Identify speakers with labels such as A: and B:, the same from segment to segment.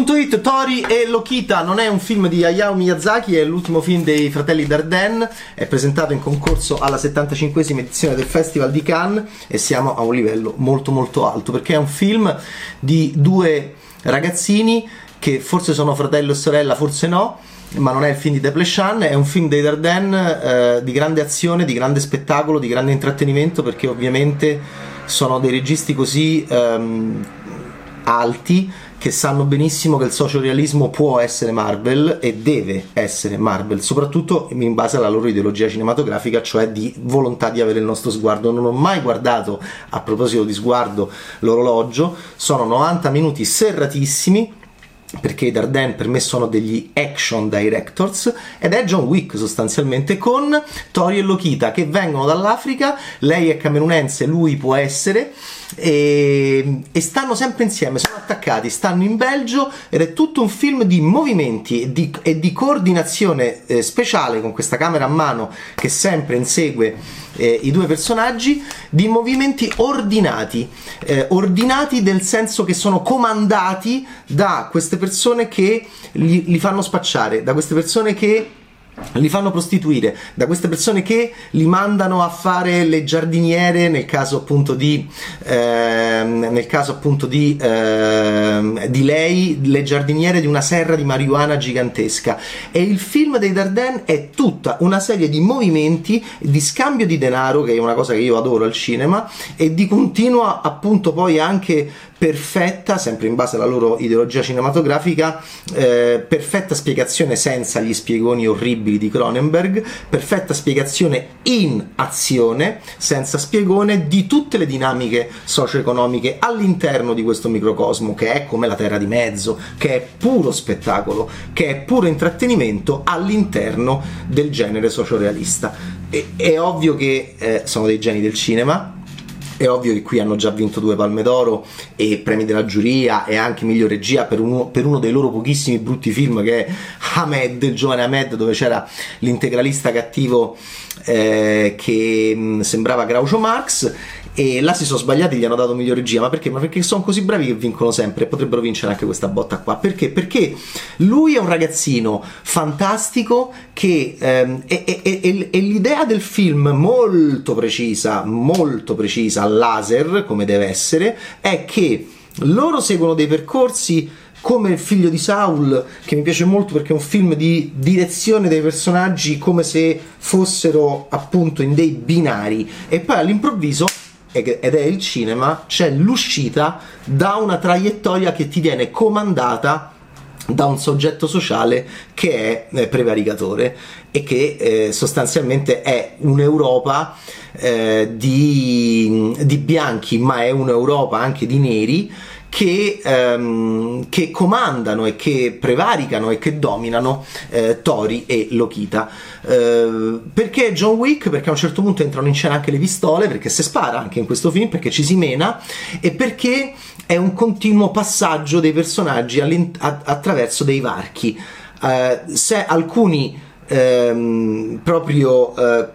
A: Cinema.it, Tori e Lokita. Non è un film di Hayao Miyazaki, è l'ultimo film dei fratelli Dardenne, è presentato in concorso alla 75esima edizione del Festival di Cannes e siamo a un livello molto molto alto perché è un film di due ragazzini che forse sono fratello e sorella, forse no, ma non è il film di Deplechan, è un film dei Dardenne eh, di grande azione, di grande spettacolo, di grande intrattenimento perché ovviamente sono dei registi così ehm, alti che sanno benissimo che il sociorealismo può essere Marvel e deve essere Marvel, soprattutto in base alla loro ideologia cinematografica, cioè di volontà di avere il nostro sguardo. Non ho mai guardato, a proposito di sguardo, l'orologio, sono 90 minuti serratissimi perché i Dardenne per me sono degli action directors ed è John Wick sostanzialmente con Tori e Lokita che vengono dall'Africa, lei è camerunense, lui può essere e, e, stanno sempre insieme, sono attaccati, stanno in Belgio ed è tutto un film di movimenti e di, e di coordinazione eh, speciale con questa camera a mano che sempre insegue eh, i due personaggi, di movimenti ordinati, eh, ordinati nel senso che sono comandati da queste persone che li, li fanno spacciare, da queste persone che li fanno prostituire da queste persone che li mandano a fare le giardiniere nel caso appunto di eh, nel caso appunto di, eh, di lei le giardiniere di una serra di marijuana gigantesca. E il film dei Dardenne è tutta una serie di movimenti di scambio di denaro che è una cosa che io adoro al cinema e di continua appunto poi anche perfetta, sempre in base alla loro ideologia cinematografica, eh, perfetta spiegazione senza gli spiegoni orribili di Cronenberg, perfetta spiegazione in azione, senza spiegone, di tutte le dinamiche socio-economiche all'interno di questo microcosmo, che è come la terra di mezzo, che è puro spettacolo, che è puro intrattenimento all'interno del genere sociorealista. E, è ovvio che eh, sono dei geni del cinema, è ovvio che qui hanno già vinto due palme d'oro e premi della giuria e anche miglior regia per uno, per uno dei loro pochissimi brutti film che è Ahmed, il giovane Ahmed, dove c'era l'integralista cattivo eh, che mh, mm, sembrava Groucho Marx e là si sono sbagliati gli hanno dato miglior regia ma perché? ma perché sono così bravi che vincono sempre e potrebbero vincere anche questa botta qua perché? perché lui è un ragazzino fantastico che ehm, è, è, è, è, l'idea del film molto precisa molto precisa laser come deve essere è che loro seguono dei percorsi come il figlio di Saul, che mi piace molto perché è un film di direzione dei personaggi come se fossero appunto in dei binari, e poi all'improvviso ed è il cinema, c'è l'uscita da una traiettoria che ti viene comandata da un soggetto sociale che è eh, prevaricatore e che eh, sostanzialmente è un'Europa eh, di, di bianchi, ma è un'Europa anche di neri che, ehm, che, comandano e che prevaricano e che dominano eh, Tori e Lokita. Eh, perché John Wick? Perché a un certo punto entrano in scena anche le pistole, perché si spara anche in questo film, perché ci si mena e perché è un continuo passaggio dei personaggi attraverso dei varchi. Eh, se alcuni ehm, proprio eh,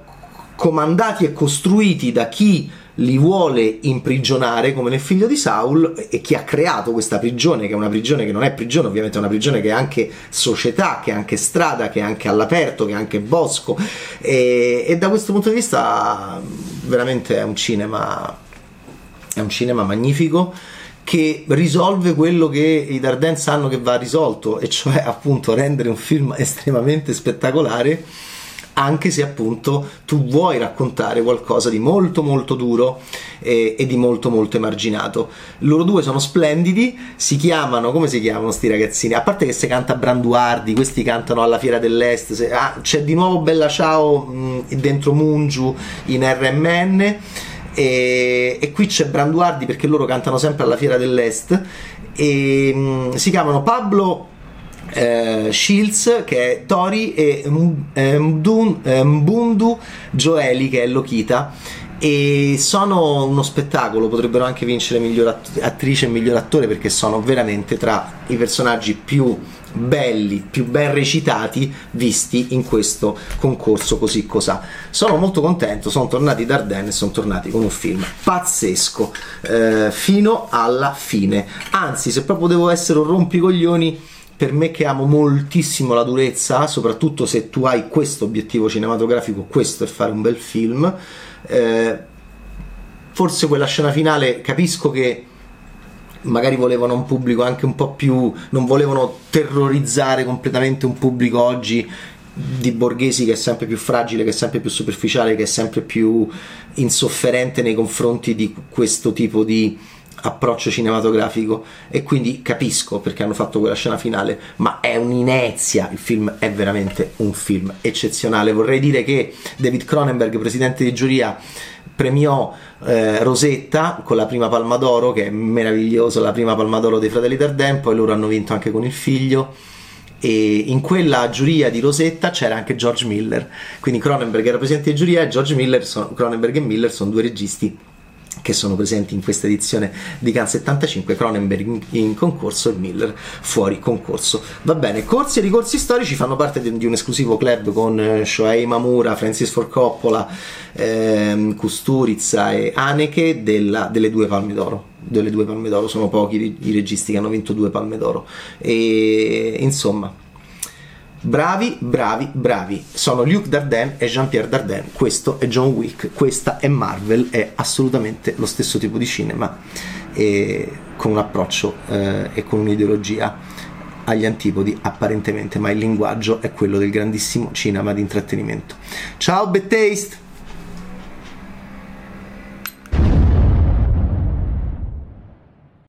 A: comandati e costruiti da chi li vuole imprigionare come nel figlio di Saul e chi ha creato questa prigione che è una prigione che non è prigione ovviamente è una prigione che è anche società che è anche strada che è anche all'aperto che è anche bosco. E, e da questo punto di vista veramente è un cinema è un cinema magnifico che risolve quello che i Dardenne sanno che va risolto e cioè appunto rendere un film estremamente spettacolare anche se appunto tu vuoi raccontare qualcosa di molto molto duro e, e, di molto molto emarginato. Loro due sono splendidi, si chiamano, come si chiamano sti ragazzini? A parte che si canta Branduardi, questi cantano alla Fiera dell'Est, se, ah, c'è di nuovo Bella Ciao mh, dentro Mungiu in RMN. E, e, qui c'è Branduardi perché loro cantano sempre alla Fiera dell'Est e mh, si chiamano Pablo eh, Shields che è Tori e Mbundu eh, Joeli che è Lokita e sono uno spettacolo, potrebbero anche vincere miglior attrice e miglior attore perché sono veramente tra i personaggi più belli, più ben recitati visti in questo concorso così cos'ha. Sono molto contento, sono tornati da Ardennes e sono tornati con un film pazzesco eh, fino alla fine. Anzi, se proprio devo essere un rompicoglioni per me che amo moltissimo la durezza, soprattutto se tu hai questo obiettivo cinematografico, questo è fare un bel film. Eh, forse quella scena finale capisco che magari volevano un pubblico anche un po' più non volevano terrorizzare completamente un pubblico oggi di borghesi che è sempre più fragile, che è sempre più superficiale, che è sempre più insofferente nei confronti di questo tipo di approccio cinematografico e quindi capisco perché hanno fatto quella scena finale, ma è un'inezia, il film è veramente un film eccezionale. Vorrei dire che David Cronenberg, presidente di giuria, premiò eh, Rosetta con la prima Palma d'Oro, che è meravigliosa, la prima Palma d'Oro dei Fratelli Dardenne, poi loro hanno vinto anche con il figlio. E in quella giuria di Rosetta c'era anche George Miller, quindi Cronenberg era presidente di giuria e George Miller, Cronenberg e Miller sono due registi che sono presenti in questa edizione di Cannes 75, Cronenberg in concorso e Miller fuori concorso. Va bene, corsi e ricorsi storici fanno parte di un esclusivo club con eh, Shohei Mamura, Francis Ford Coppola, ehm, Kusturica e Haneke della, delle due palme d'oro delle due palme d'oro sono pochi i registi che hanno vinto due palme d'oro e insomma Bravi, bravi, bravi. Sono Luke Dardenne e Jean-Pierre Dardenne. Questo è John Wick, questa è Marvel, è assolutamente lo stesso tipo di cinema, e con un approccio eh, e con un'ideologia agli antipodi apparentemente, ma il linguaggio è quello del grandissimo cinema di intrattenimento. Ciao, Bad Taste!